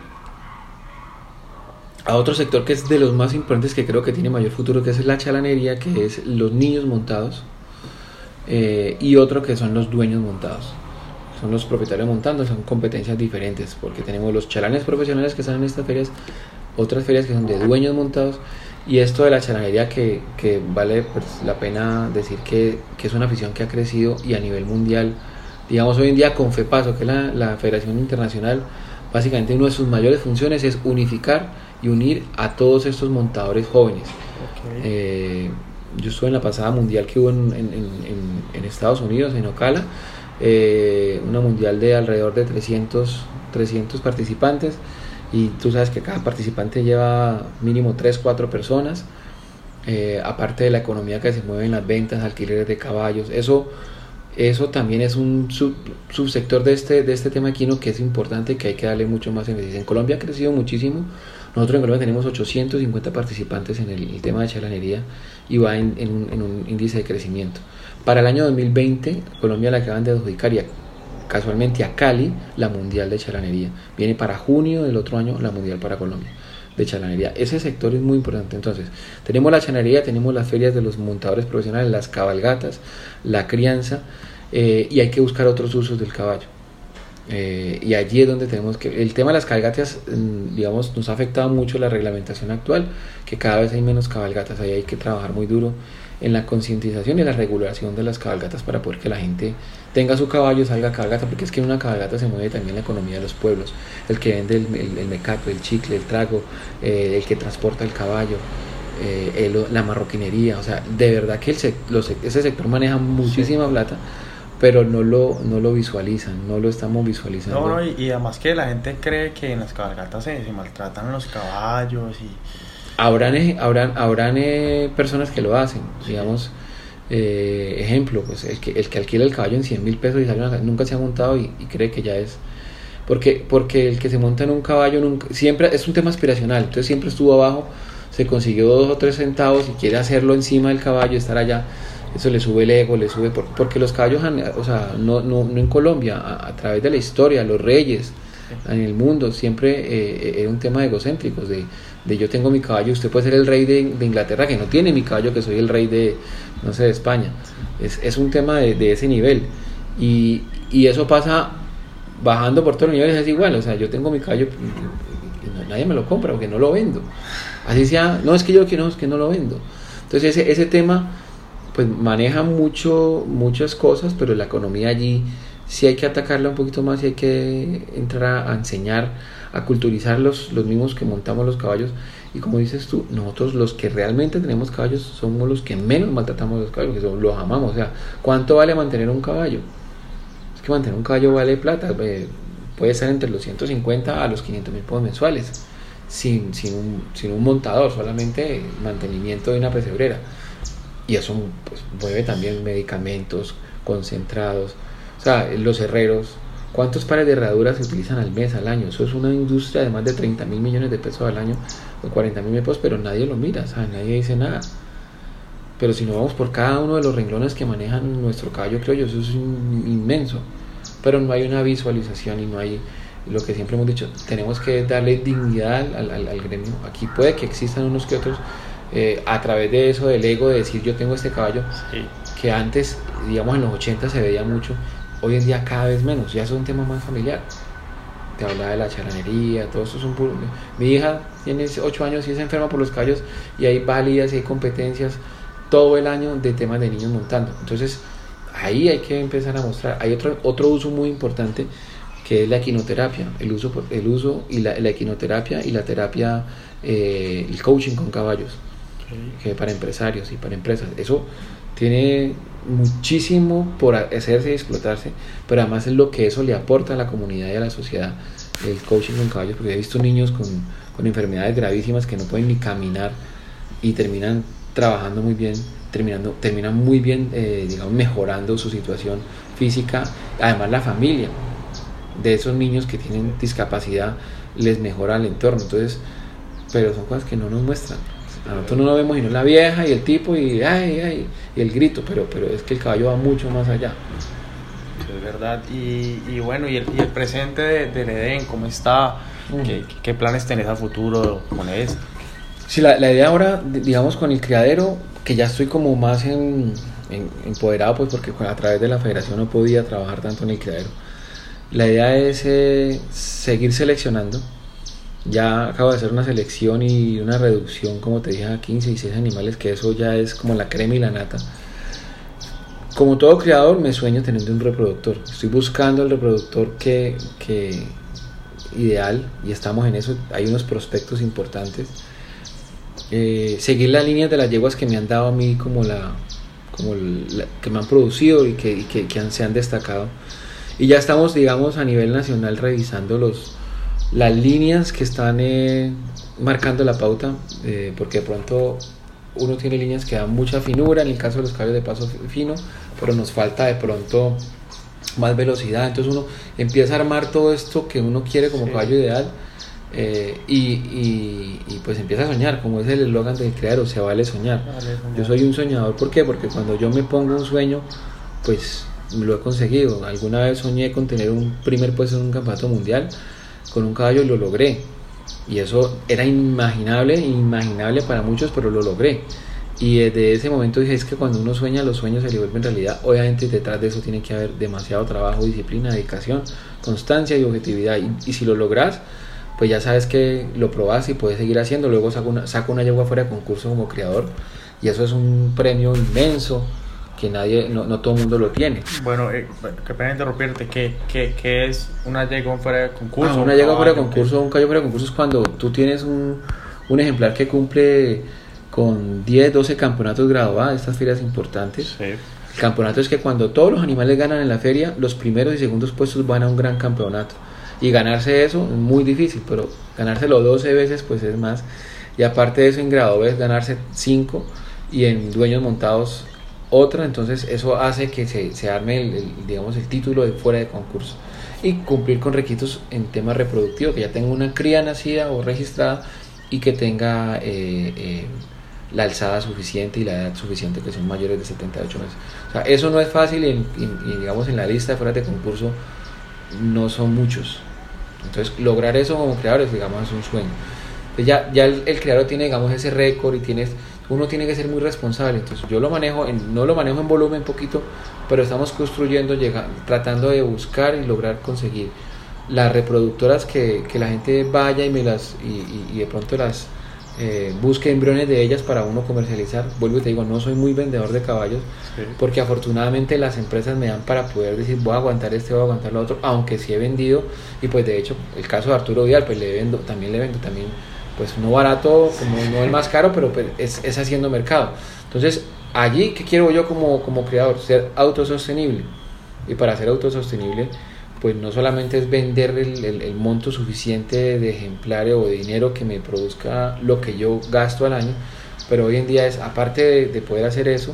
a otro sector que es de los más importantes que creo que tiene mayor futuro, que es la chalanería, que es los niños montados, eh, y otro que son los dueños montados. Son los propietarios montando, son competencias diferentes, porque tenemos los chalanes profesionales que están en estas ferias, otras ferias que son de dueños montados, y esto de la chalanería que, que vale pues, la pena decir que, que, es una afición que ha crecido y a nivel mundial, digamos hoy en día con FEPASO, que es la, la Federación Internacional, básicamente una de sus mayores funciones es unificar y unir a todos estos montadores jóvenes. Okay. Eh, yo estuve en la pasada mundial que hubo en, en, en, en Estados Unidos, en Ocala, eh, una mundial de alrededor de 300, 300 participantes y tú sabes que cada participante lleva mínimo 3, 4 personas, eh, aparte de la economía que se mueve en las ventas, alquileres de caballos, eso, eso también es un sub, subsector de este, de este tema equino que es importante y que hay que darle mucho más énfasis. En Colombia ha crecido muchísimo, nosotros en Colombia tenemos 850 participantes en el, tema de chalanería y va en, en, un, en, un, índice de crecimiento. Para el año 2020, Colombia la acaban de adjudicar y casualmente a Cali la Mundial de Chalanería. Viene para junio del otro año la Mundial para Colombia de chalanería. Ese sector es muy importante. Entonces, tenemos la chalanería, tenemos las ferias de los montadores profesionales, las cabalgatas, la crianza, eh, y hay que buscar otros usos del caballo. Eh, y allí es donde tenemos que... El tema de las cabalgatas, digamos, nos ha afectado mucho la reglamentación actual, que cada vez hay menos cabalgatas, ahí hay que trabajar muy duro en la concientización y la regulación de las cabalgatas para poder que la gente tenga su caballo, salga a cabalgata, porque es que en una cabalgata se mueve también la economía de los pueblos, el que vende el, el, el mecato, el chicle, el trago, eh, el que transporta el caballo, eh, el, la marroquinería, o sea, de verdad que el, los, ese sector maneja muchísima sí. plata pero no lo, no lo visualizan, no lo estamos visualizando. No, no, y, y, además que la gente cree que en las cabalgatas se, se maltratan los caballos y... Habrán, habrán, habrán eh, personas que lo hacen, digamos, eh, ejemplo, pues el que, el que alquila el caballo en 100 mil pesos y sale una, nunca se ha montado y, y, cree que ya es... Porque, porque el que se monta en un caballo nunca, siempre es un tema aspiracional, entonces siempre estuvo abajo, se consiguió dos o tres centavos y quiere hacerlo encima del caballo, estar allá eso le sube el ego, le sube, por, porque los caballos, o sea, no, no, no en Colombia, a, a, través de la historia, los reyes en el mundo, siempre eh, era un tema egocéntricos, de, de, yo tengo mi caballo, usted puede ser el rey de, Inglaterra, que no tiene mi caballo, que soy el rey de, no sé, de España. Es, es un tema de, ese nivel. Y, y, eso pasa bajando por todos los niveles, es igual, o sea, yo tengo mi caballo y nadie me lo compra porque no lo vendo. Así sea, no es que yo que no, es que no lo vendo. Entonces ese, ese tema pues maneja mucho, muchas cosas, pero la economía allí sí hay que atacarla un poquito más y hay que entrar a, enseñar, a culturizar los, los mismos que montamos los caballos. Y como dices tú, nosotros los que realmente tenemos caballos somos los que menos maltratamos los caballos, los amamos. O sea, ¿cuánto vale mantener un caballo? Es que mantener un caballo vale plata, eh, puede ser entre los 150 a los 500 mil pesos mensuales, sin, sin, un, sin un montador, solamente mantenimiento de una pesebrera y eso pues, mueve también medicamentos concentrados, o sea, los herreros, ¿cuántos pares de herraduras se utilizan al mes, al año? Eso es una industria de más de 30 mil millones de pesos al año, o 40 mil pesos, pero nadie lo mira, o sea, nadie dice nada. Pero si no vamos por cada uno de los renglones que manejan nuestro caballo criollo, eso es inmenso. Pero no hay una visualización y no hay lo que siempre hemos dicho, tenemos que darle dignidad al, al, al gremio. Aquí puede que existan unos que otros eh, a través de eso, del ego, de decir yo tengo este caballo, sí. que antes, digamos en los 80 se veía mucho, hoy en día cada vez menos, ya es un tema más familiar. Te hablaba de la charanería, todo eso es un puro... Mi hija tiene 8 años y es enferma por los caballos y hay válidas y hay competencias todo el año de temas de niños montando. Entonces, ahí hay que empezar a mostrar. Hay otro, otro uso muy importante que es la equinoterapia, el uso, el uso y la, la equinoterapia y la terapia, eh, el coaching con caballos que para empresarios y para empresas. Eso tiene muchísimo por hacerse y explotarse, pero además es lo que eso le aporta a la comunidad y a la sociedad, el coaching con caballos, porque he visto niños con, con enfermedades gravísimas que no pueden ni caminar y terminan trabajando muy bien, terminando, terminan muy bien, eh, digamos, mejorando su situación física, además la familia de esos niños que tienen discapacidad les mejora el entorno, entonces, pero son cosas que no nos muestran. A nosotros no lo vemos y no la vieja y el tipo y ay, ay, y el grito, pero, pero es que el caballo va mucho más allá. Es verdad. Y, y bueno, y el, y el presente de, del Edén, ¿cómo está? ¿Qué, planes tenés a futuro con eso? Sí, la, la, idea ahora, digamos, con el criadero, que ya estoy como más en, empoderado, pues porque a través de la federación no podía trabajar tanto en el criadero. La idea es eh, seguir seleccionando. Ya acabo de hacer una selección y una reducción, como te dije, a 15 y 6 animales, que eso ya es como la crema y la nata. Como todo criador, me sueño teniendo un reproductor. Estoy buscando el reproductor que, que ideal y estamos en eso. Hay unos prospectos importantes. Eh, seguir las líneas de las yeguas que me han dado a mí como la, como que me han producido y que, que, se han destacado. Y ya estamos, digamos, a nivel nacional revisando los, las líneas que están eh, marcando la pauta, eh, porque de pronto uno tiene líneas que dan mucha finura, en el caso de los caballos de paso fino, pero nos falta de pronto más velocidad. Entonces uno empieza a armar todo esto que uno quiere como caballo ideal eh, y, pues empieza a soñar, como es el eslogan del creador, se vale soñar. Yo soy un soñador, ¿por qué? Porque cuando yo me pongo un sueño, pues lo he conseguido. Alguna vez soñé con tener un primer puesto en un campeonato mundial con un caballo lo logré. Y eso era inimaginable, inimaginable para muchos, pero lo logré. Y desde ese momento dije, es que cuando uno sueña, los sueños se le vuelven realidad. Obviamente detrás de eso tiene que haber demasiado trabajo, disciplina, dedicación, constancia y objetividad. Y, si lo logras, pues ya sabes que lo probas y puedes seguir haciendo. Luego saco una, una yegua fuera de concurso como creador. Y eso es un premio inmenso que nadie, no, no todo el mundo lo tiene. Bueno, eh, qué pena interrumpirte, ¿qué, qué, qué es una yegua fuera de concurso? Ah, una yegua fuera de concurso, un caballo fuera de concurso es cuando tú tienes un, un ejemplar que cumple con 10, 12 campeonatos graduados, estas ferias importantes. El campeonato es que cuando todos los animales ganan en la feria, los primeros y segundos puestos van a un gran campeonato. Y ganarse eso es muy difícil, pero ganárselo 12 veces pues es más. Y aparte de eso en grado B ganarse 5 y en dueños montados otra, entonces eso hace que se, se arme el, digamos, el título de fuera de concurso y cumplir con requisitos en temas reproductivos, que ya tenga una cría nacida o registrada y que tenga eh, eh, la alzada suficiente y la edad suficiente, que son mayores de 78 meses. O sea, eso no es fácil y, digamos en la lista de fuera de concurso no son muchos. Entonces, lograr eso como creadores, digamos, es un sueño. ya, ya el, creador tiene, digamos, ese récord y tienes, uno tiene que ser muy responsable. Entonces, yo lo manejo, en, no lo manejo en volumen poquito, pero estamos construyendo, llega, tratando de buscar y lograr conseguir las reproductoras que, que la gente vaya y me las y de pronto las eh, busque embriones de ellas para uno comercializar. Vuelvo y te digo, no soy muy vendedor de caballos, porque afortunadamente las empresas me dan para poder decir, voy a aguantar este, voy a aguantar lo otro, aunque sí he vendido, y pues de hecho, el caso de Arturo Vidal, pues le vendo, también le vendo, también, pues no barato, como no el más caro, pero pues, es, es haciendo mercado. Entonces, allí, ¿qué quiero yo como, como creador? Ser autosostenible. Y para ser autosostenible, pues no solamente es vender el, monto suficiente de ejemplares o de dinero que me produzca lo que yo gasto al año, pero hoy en día es, aparte de, poder hacer eso,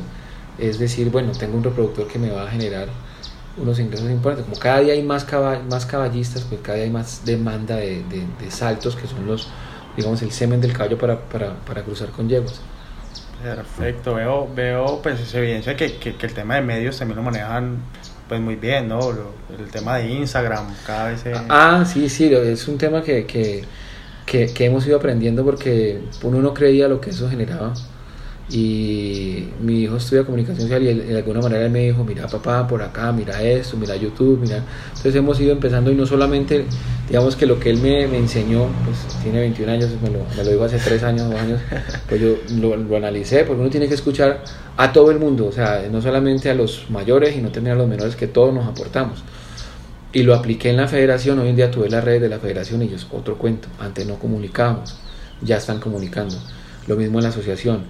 es decir, bueno, tengo un reproductor que me va a generar unos ingresos importantes. Como cada día hay más, más caballistas, pues cada día hay más demanda de, saltos, que son los, digamos, el semen del caballo para, para, cruzar con yeguas. Perfecto, veo, veo pues esa evidencia que, que, que el tema de medios también lo manejan pues muy bien, ¿no? El tema de Instagram, cada vez... Ah, sí, sí, es un tema que, que, que, hemos ido aprendiendo porque uno no creía lo que eso generaba y mi hijo estudia comunicación social y de alguna manera él me dijo, mira papá, por acá, mira esto, mira YouTube, mira... Entonces hemos ido empezando y no solamente, digamos que lo que él me, me enseñó, pues tiene 21 años, me lo, me lo dijo hace 3 años, 2 años, pues yo lo, lo, analicé, porque uno tiene que escuchar a todo el mundo, o sea, no solamente a los mayores y no tener a los menores, que todos nos aportamos. Y lo apliqué en la federación, hoy en día tuve las redes de la federación y ellos, otro cuento, antes no comunicábamos, ya están comunicando. Lo mismo en la asociación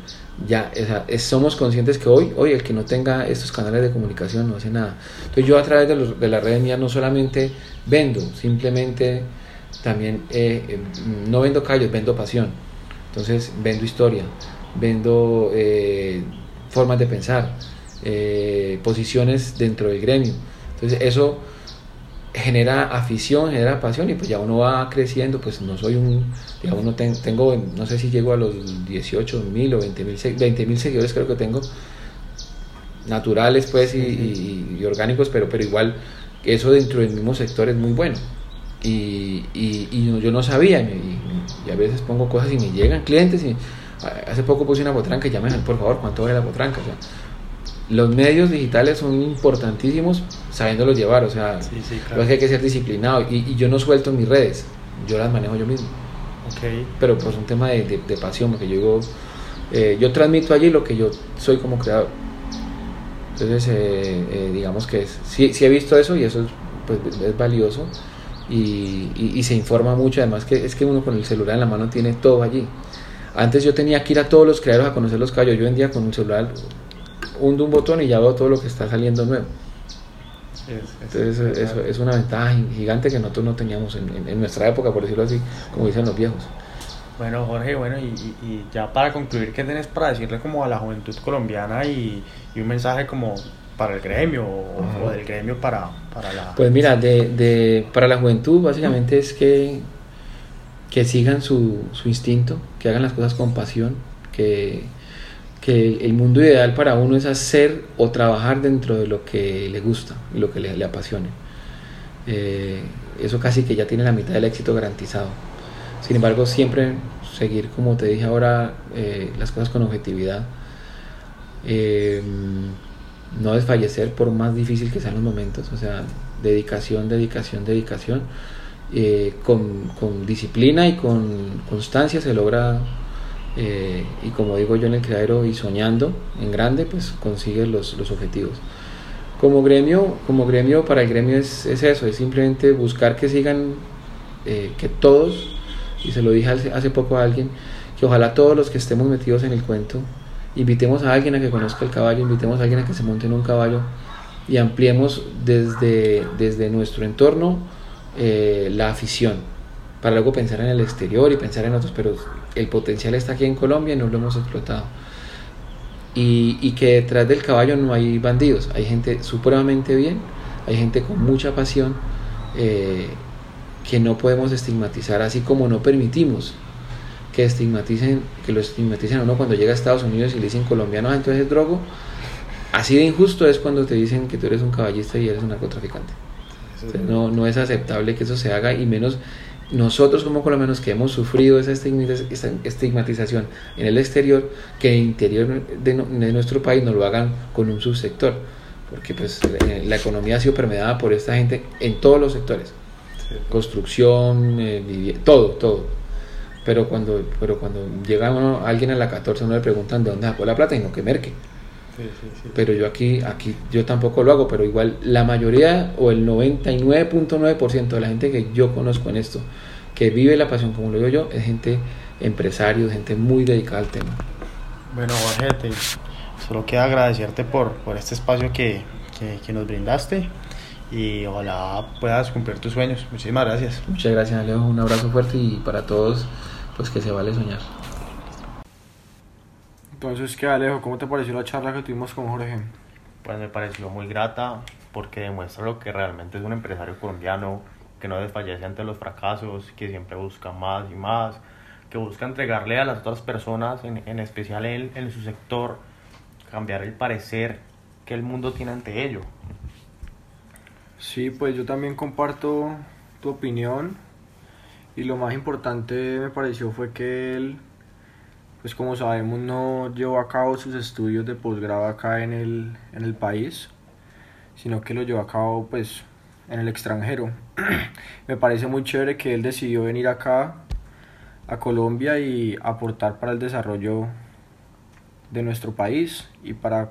ya somos conscientes que hoy, hoy el que no tenga estos canales de comunicación no hace nada. Entonces yo a través de, los, de la red mía no solamente vendo, simplemente también eh, eh, no vendo callos, vendo pasión. Entonces vendo historia, vendo eh, formas de pensar, posiciones dentro del gremio. Entonces eso genera afición, genera pasión y pues ya uno va creciendo, pues no soy un, digamos, no tengo, no sé si llego a los 18 mil o 20 mil seguidores creo que tengo, naturales pues y, orgánicos, pero, pero igual eso dentro del mismo sector es muy bueno. y, y, yo no sabía, y, a veces pongo cosas y me llegan clientes y hace poco puse una potranca y ya me por favor, ¿cuánto vale la potranca? O sea, los medios digitales son importantísimos sabiéndolos llevar, o sea, lo que hay que ser disciplinado y, yo no suelto mis redes, yo las manejo yo mismo. Okay. Pero pues un tema de, de, pasión, porque yo digo, eh, yo transmito allí lo que yo soy como creador. Entonces, eh, eh, digamos que sí, sí, he visto eso y eso es, pues, es valioso y, y, se informa mucho. Además, que es que uno con el celular en la mano tiene todo allí. Antes yo tenía que ir a todos los creadores a conocer los caballos. Yo en día con un celular hundo un botón y ya veo todo lo que está saliendo nuevo. Entonces, eso, es una ventaja gigante que nosotros no teníamos en, en nuestra época, por decirlo así, como dicen los viejos. Bueno, Jorge, bueno, y, y, ya para concluir, ¿qué tienes para decirle como a la juventud colombiana y, y un mensaje como para el gremio o, del gremio para, para, la... Pues mira, de, de, para la juventud básicamente es que, que sigan su, su instinto, que hagan las cosas con pasión, que, que el mundo ideal para uno es hacer o trabajar dentro de lo que le gusta lo que le, le apasione. Eh, eso casi que ya tiene la mitad del éxito garantizado. Sin embargo, siempre seguir, como te dije ahora, eh, las cosas con objetividad. Eh, no desfallecer por más difícil que sean los momentos. O sea, dedicación, dedicación, dedicación. Eh, con, con, disciplina y con constancia se logra, y como digo yo en el criadero, y soñando en grande, pues consigues los, los objetivos. Como gremio, como gremio para el gremio es, es, eso, es simplemente buscar que sigan, que todos y se lo dije hace, poco a alguien, que ojalá todos los que estemos metidos en el cuento, invitemos a alguien a que conozca el caballo, invitemos a alguien a que se monte en un caballo y ampliemos desde, desde nuestro entorno eh, la afición, para luego pensar en el exterior y pensar en otros, pero el potencial está aquí en Colombia y no lo hemos explotado. Y, y que detrás del caballo no hay bandidos, hay gente supremamente bien, hay gente con mucha pasión. Eh, que no podemos estigmatizar, así como no permitimos que estigmaticen, que lo estigmaticen a uno cuando llega a Estados Unidos y le dicen colombiano, ah, entonces es drogo. Así de injusto es cuando te dicen que tú eres un caballista y eres un narcotraficante. no, no es aceptable que eso se haga y menos nosotros como colombianos que hemos sufrido esa estigmatización en el exterior, que en el interior de, nuestro país nos lo hagan con un subsector, porque pues eh, la economía ha sido permeada por esta gente en todos los sectores construcción, eh, todo, todo. Pero cuando, pero cuando llega alguien a la 14 no le preguntan de dónde sacó la plata, y no que merque. Pero yo aquí, aquí yo tampoco lo hago, pero igual la mayoría o el 99.9% de la gente que yo conozco en esto, que vive la pasión como lo digo yo, es gente empresario, gente muy dedicada al tema. Bueno, Jorge, solo queda agradecerte por, por este espacio que, que, que nos brindaste y ojalá puedas cumplir tus sueños. Muchísimas gracias. Muchas gracias, Alejo. Un abrazo fuerte y para todos, pues que se vale soñar. Entonces, ¿qué, Alejo? ¿Cómo te pareció la charla que tuvimos con Jorge? Pues me pareció muy grata porque demuestra lo que realmente es un empresario colombiano que no desfallece ante los fracasos, que siempre busca más y más, que busca entregarle a las otras personas, en, en especial él en su sector, cambiar el parecer que el mundo tiene ante ello. Sí, pues yo también comparto tu opinión y lo más importante me pareció fue que él, pues como sabemos, no llevó a cabo sus estudios de posgrado acá en el, en el país, sino que lo llevó a cabo pues en el extranjero. me parece muy chévere que él decidió venir acá a Colombia y aportar para el desarrollo de nuestro país y para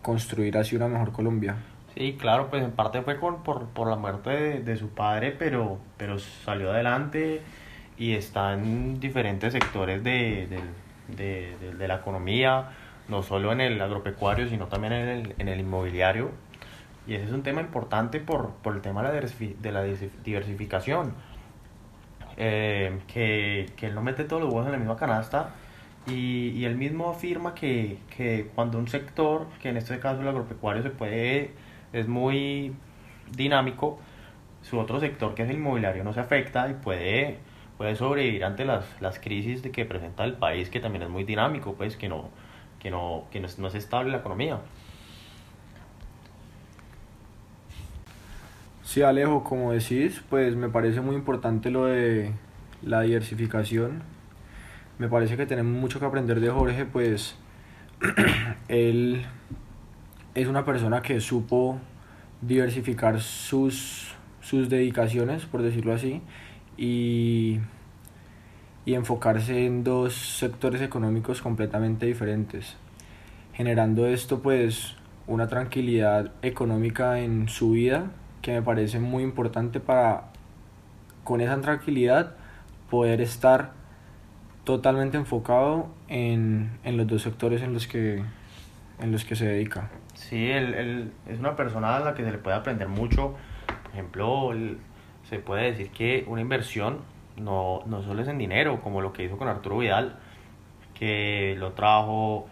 construir así una mejor Colombia. Sí, claro, pues en parte fue por, por la muerte de, su padre, pero, pero salió adelante y está en diferentes sectores de, de, la economía, no solo en el agropecuario, sino también en el, en el inmobiliario. Y ese es un tema importante por, por el tema de la diversificación. Eh, que, que él no mete todos los huevos en la misma canasta y, y él mismo afirma que, que cuando un sector, que en este caso el agropecuario, se puede es muy dinámico, su otro sector que es el inmobiliario no se afecta y puede, puede sobrevivir ante las, las crisis de que presenta el país que también es muy dinámico, pues que no, que no, que no, es, no es estable la economía. Sí, Alejo, como decís, pues me parece muy importante lo de la diversificación. Me parece que tenemos mucho que aprender de Jorge, pues él es una persona que supo diversificar sus, sus dedicaciones, por decirlo así, y, y enfocarse en dos sectores económicos completamente diferentes, generando esto pues una tranquilidad económica en su vida que me parece muy importante para con esa tranquilidad poder estar totalmente enfocado en, en los dos sectores en los que en los que se dedica. Sí, él, él, es una persona a la que se le puede aprender mucho. Por ejemplo, se puede decir que una inversión no, no solo es en dinero, como lo que hizo con Arturo Vidal, que lo trajo,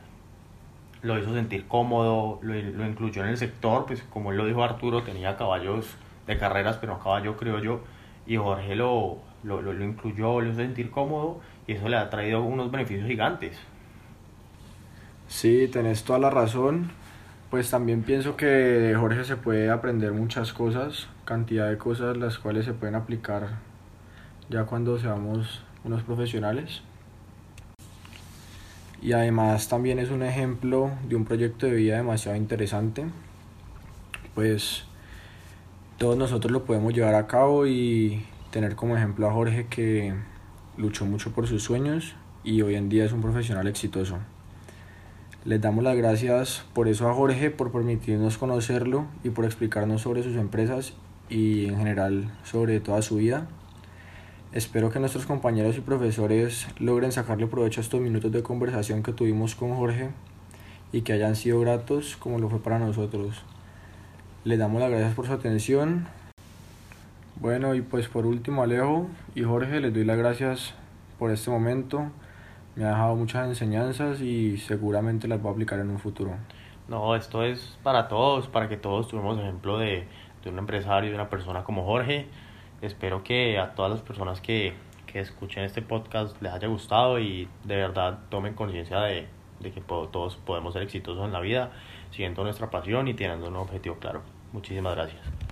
lo hizo sentir cómodo, lo, lo incluyó en el sector, pues como él lo dijo Arturo, tenía caballos de carreras, pero no caballo creo yo, y Jorge lo, lo, lo, lo incluyó, lo hizo sentir cómodo, y eso le ha traído unos beneficios gigantes. Sí, tenés toda la razón. Pues también pienso que de Jorge se puede aprender muchas cosas, cantidad de cosas las cuales se pueden aplicar ya cuando seamos unos profesionales. Y además también es un ejemplo de un proyecto de vida demasiado interesante. Pues todos nosotros lo podemos llevar a cabo y tener como ejemplo a Jorge que luchó mucho por sus sueños y hoy en día es un profesional exitoso. Les damos las gracias por eso a Jorge, por permitirnos conocerlo y por explicarnos sobre sus empresas y en general sobre toda su vida. Espero que nuestros compañeros y profesores logren sacarle provecho a estos minutos de conversación que tuvimos con Jorge y que hayan sido gratos como lo fue para nosotros. Les damos las gracias por su atención. Bueno, y pues por último Alejo y Jorge les doy las gracias por este momento me ha dejado muchas enseñanzas y seguramente las voy a aplicar en un futuro. No, esto es para todos, para que todos tuvimos ejemplo de, de un empresario, de una persona como Jorge. Espero que a todas las personas que, que escuchen este podcast les haya gustado y de verdad tomen conciencia de, de que todos podemos ser exitosos en la vida, siguiendo nuestra pasión y teniendo un objetivo claro. Muchísimas gracias.